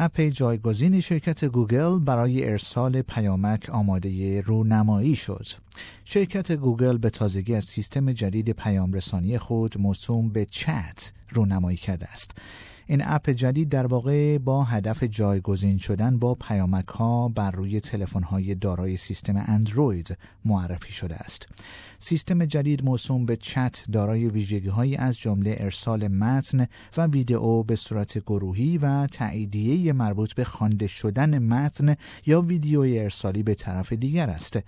اپ جایگزین شرکت گوگل برای ارسال پیامک آماده رونمایی شد. شرکت گوگل به تازگی از سیستم جدید پیامرسانی خود موسوم به چت رونمایی کرده است. این اپ جدید در واقع با هدف جایگزین شدن با پیامک ها بر روی تلفن های دارای سیستم اندروید معرفی شده است. سیستم جدید موسوم به چت دارای ویژگی هایی از جمله ارسال متن و ویدئو به صورت گروهی و تاییدیه مربوط به خوانده شدن متن یا ویدیوی ارسالی به طرف دیگر است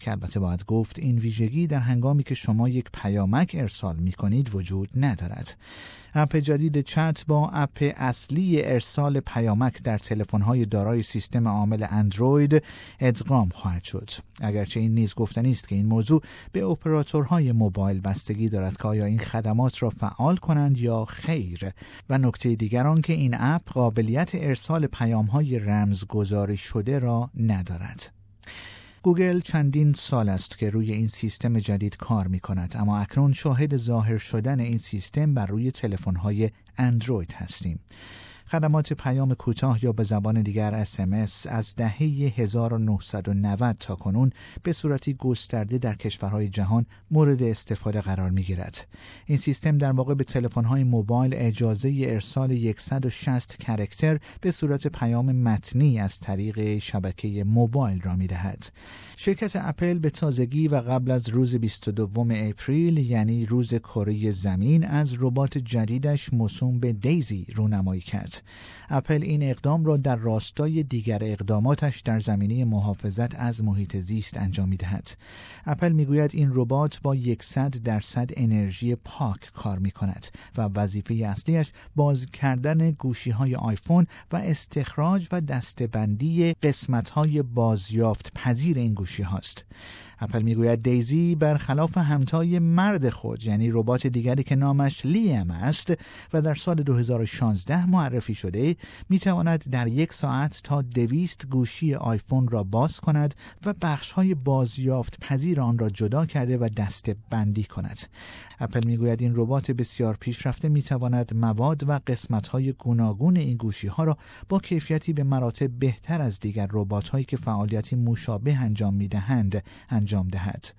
که البته باید گفت این ویژگی در هنگامی که شما یک پیامک ارسال می کنید وجود ندارد اپ جدید چت با اپ اصلی ارسال پیامک در تلفن‌های دارای سیستم عامل اندروید ادغام خواهد شد. اگرچه این نیز گفتنی است که این موضوع به اپراتورهای موبایل بستگی دارد که آیا این خدمات را فعال کنند یا خیر. و نکته دیگر آن که این اپ قابلیت ارسال پیام‌های رمزگذاری شده را ندارد. گوگل چندین سال است که روی این سیستم جدید کار می کند اما اکنون شاهد ظاهر شدن این سیستم بر روی تلفن‌های اندروید هستیم. خدمات پیام کوتاه یا به زبان دیگر SMS از دهه 1990 تا کنون به صورتی گسترده در کشورهای جهان مورد استفاده قرار می گیرد. این سیستم در واقع به تلفن‌های موبایل اجازه ارسال 160 character به صورت پیام متنی از طریق شبکه موبایل را می دهد. شرکت اپل به تازگی و قبل از روز 22 April یعنی روز کره زمین از ربات جدیدش موسوم به Daisy رونمایی کرد. اپل این اقدام را در راستای دیگر اقداماتش در زمینه محافظت از محیط زیست انجام می دهد. اپل می گوید این ربات با 100 درصد انرژی پاک کار می کند و وظیفه اصلیش باز کردن گوشی های آیفون و استخراج و دستبندی قسمت های بازیافت پذیر این گوشی هاست. اپل می‌گوید دیزی برخلاف همتای مرد خود یعنی ربات دیگری که نامش لیم است و در سال 2016 معرفی شده می‌تواند در یک ساعت تا دویست گوشی آیفون را باز کند و بخش های بازیافت پذیر آن را جدا کرده و دسته بندی کند. اپل می‌گوید این ربات بسیار پیشرفته می‌تواند مواد و قسمت های گوناگون این گوشی ها را با کیفیتی به مراتب بهتر از دیگر ربات هایی که فعالیتی مشابه انجام می‌دهند انجام دهد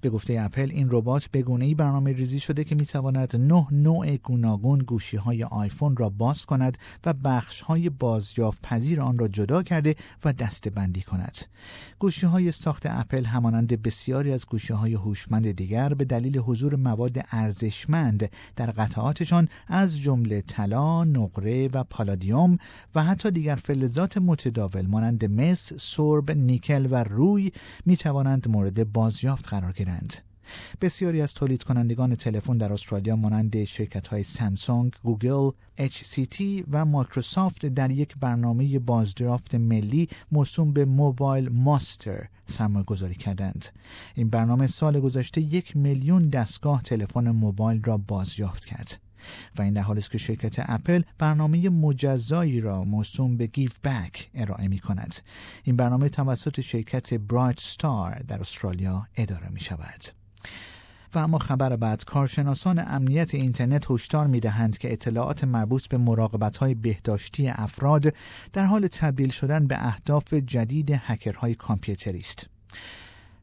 به گفته اپل این ربات به ای برنامه ریزی شده که می تواند نه نوع گوناگون گوشی های آیفون را باز کند و بخش های بازیافت پذیر آن را جدا کرده و دسته بندی کند. گوشی های ساخت اپل همانند بسیاری از گوشی های هوشمند دیگر به دلیل حضور مواد ارزشمند در قطعاتشان از جمله طلا، نقره و پالادیوم و حتی دیگر فلزات متداول مانند مس، سرب، نیکل و روی می توانند مورد بازیافت قرار گیرند. بسیاری از تولید کنندگان تلفن در استرالیا مانند شرکت های سامسونگ، گوگل، HCT و مایکروسافت در یک برنامه بازیافت ملی موسوم به MobileMuster سرمایه گذاری کردند. این برنامه سال گذشته یک میلیون دستگاه تلفن موبایل را بازیافت کرد. و این در حالی است که شرکت اپل برنامه مجزایی را موسوم به Give Back ارائه می کند این برنامه توسط شرکت Brightstar در استرالیا اداره می شود و اما خبر بعد کارشناسان امنیت اینترنت هشدار می دهند که اطلاعات مربوط به مراقبت های بهداشتی افراد در حال تبدیل شدن به اهداف جدید هکرهای کامپیوتری است.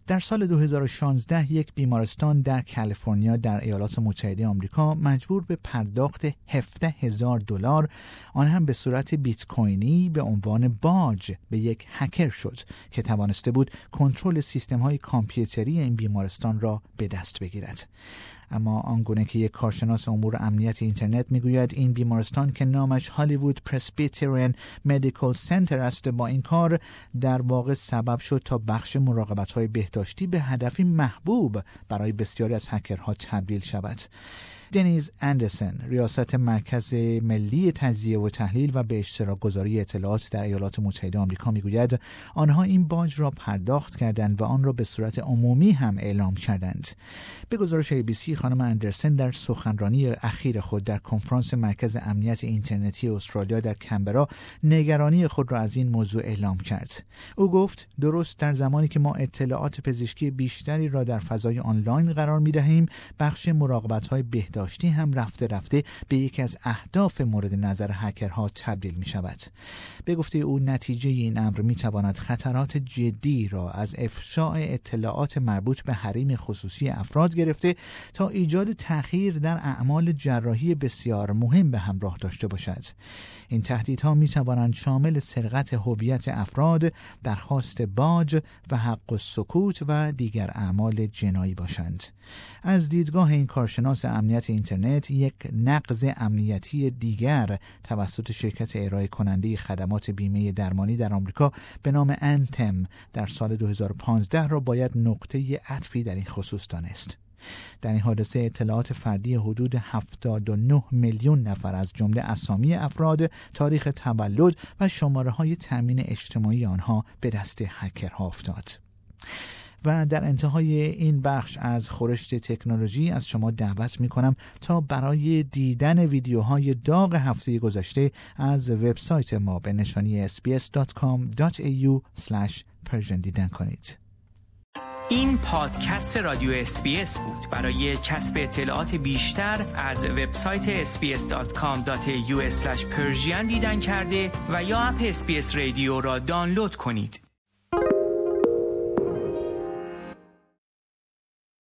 در سال 2016 یک بیمارستان در کالیفرنیا در ایالات متحده آمریکا مجبور به پرداخت 17 هزار دلار آن هم به صورت بیت کوینی به عنوان باج به یک هکر شد که توانسته بود کنترل سیستم های کامپیوتری این بیمارستان را به دست بگیرد. اما آنگونه که یک کارشناس امور امنیت اینترنت می‌گوید این بیمارستان که نامش هالیوود پرسبیترین مدیکال سنتر است با این کار در واقع سبب شد تا بخش مراقبت های بهداشتی به هدفی محبوب برای بسیاری از هکرها تبدیل شود. دنیز اندرسن ریاست مرکز ملی تجزیه و تحلیل و به اشتراک گذاری اطلاعات در ایالات متحده آمریکا می‌گوید آنها این باج را پرداخت کردند و آن را به صورت عمومی هم اعلام کردند. به گزارش ABC خانم اندرسن در سخنرانی اخیر خود در کنفرانس مرکز امنیت اینترنتی استرالیا در کمبرا نگرانی خود را از این موضوع اعلام کرد. او گفت درست در زمانی که ما اطلاعات پزشکی بیشتری را در فضای آنلاین قرار می دهیم بخش مراقبت های بهداشتی هم رفته رفته به یکی از اهداف مورد نظر هکرها تبدیل می شود. به گفته او نتیجه این امر می تواند خطرات جدی را از افشاع اطلاعات مربوط به حریم خصوصی افراد گرفته تا ایجاد تأخیر در اعمال جراحی بسیار مهم به همراه داشته باشد. این تهدیدها می توانند شامل سرقت هویت افراد درخواست باج و حق و سکوت و دیگر اعمال جنایی باشند. از دیدگاه این کارشناس امنیت اینترنت یک نقض امنیتی دیگر توسط شرکت ارائه کننده خدمات بیمه درمانی در آمریکا به نام انتم در سال 2015 را باید نقطه عطفی در این خصوص دانست در این حادثه اطلاعات فردی حدود 79 میلیون نفر از جمله اسامی افراد، تاریخ تولد و شماره های تامین اجتماعی آنها به دست هکرها افتاد. و در انتهای این بخش از خورشت تکنولوژی از شما دعوت می کنم تا برای دیدن ویدیوهای داغ هفته گذشته از وبسایت ما به نشانی sbs.com.au دیدن کنید. این پادکست رادیو SBS بود برای کسب اطلاعات بیشتر از وبسایت sbs.com.au دیدن کرده و یا اپ SBS Radio را دانلود کنید